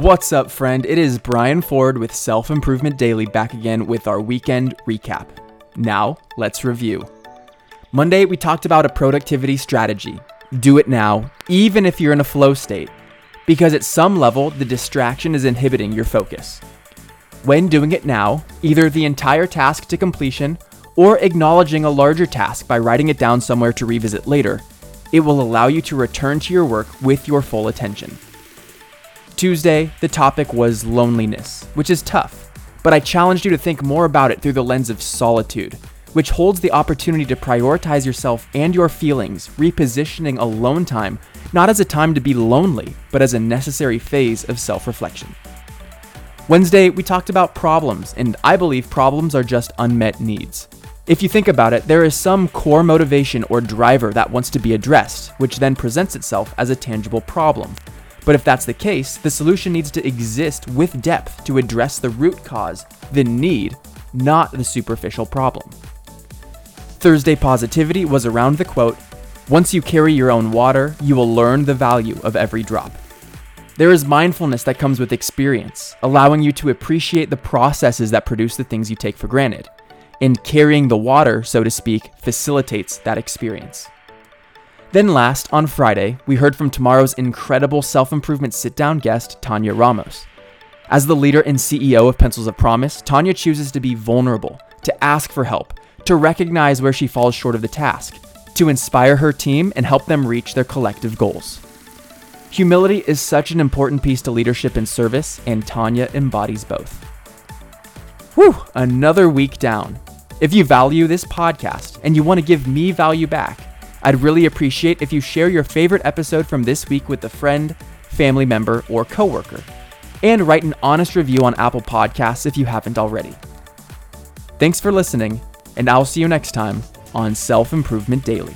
What's up, friend? It is Brian Ford with Self Improvement Daily back again with our weekend recap. Now, let's review. Monday, we talked about a productivity strategy. Do it now, even if you're in a flow state, because at some level, the distraction is inhibiting your focus. When doing it now, either the entire task to completion or acknowledging a larger task by writing it down somewhere to revisit later, it will allow you to return to your work with your full attention. Tuesday, the topic was loneliness, which is tough, but I challenged you to think more about it through the lens of solitude, which holds the opportunity to prioritize yourself and your feelings, repositioning alone time not as a time to be lonely, but as a necessary phase of self reflection. Wednesday, we talked about problems, and I believe problems are just unmet needs. If you think about it, there is some core motivation or driver that wants to be addressed, which then presents itself as a tangible problem. But if that's the case, the solution needs to exist with depth to address the root cause, the need, not the superficial problem. Thursday positivity was around the quote Once you carry your own water, you will learn the value of every drop. There is mindfulness that comes with experience, allowing you to appreciate the processes that produce the things you take for granted. And carrying the water, so to speak, facilitates that experience. Then, last, on Friday, we heard from tomorrow's incredible self improvement sit down guest, Tanya Ramos. As the leader and CEO of Pencils of Promise, Tanya chooses to be vulnerable, to ask for help, to recognize where she falls short of the task, to inspire her team and help them reach their collective goals. Humility is such an important piece to leadership and service, and Tanya embodies both. Whew, another week down. If you value this podcast and you want to give me value back, I'd really appreciate if you share your favorite episode from this week with a friend, family member, or coworker. And write an honest review on Apple Podcasts if you haven't already. Thanks for listening, and I'll see you next time on Self Improvement Daily.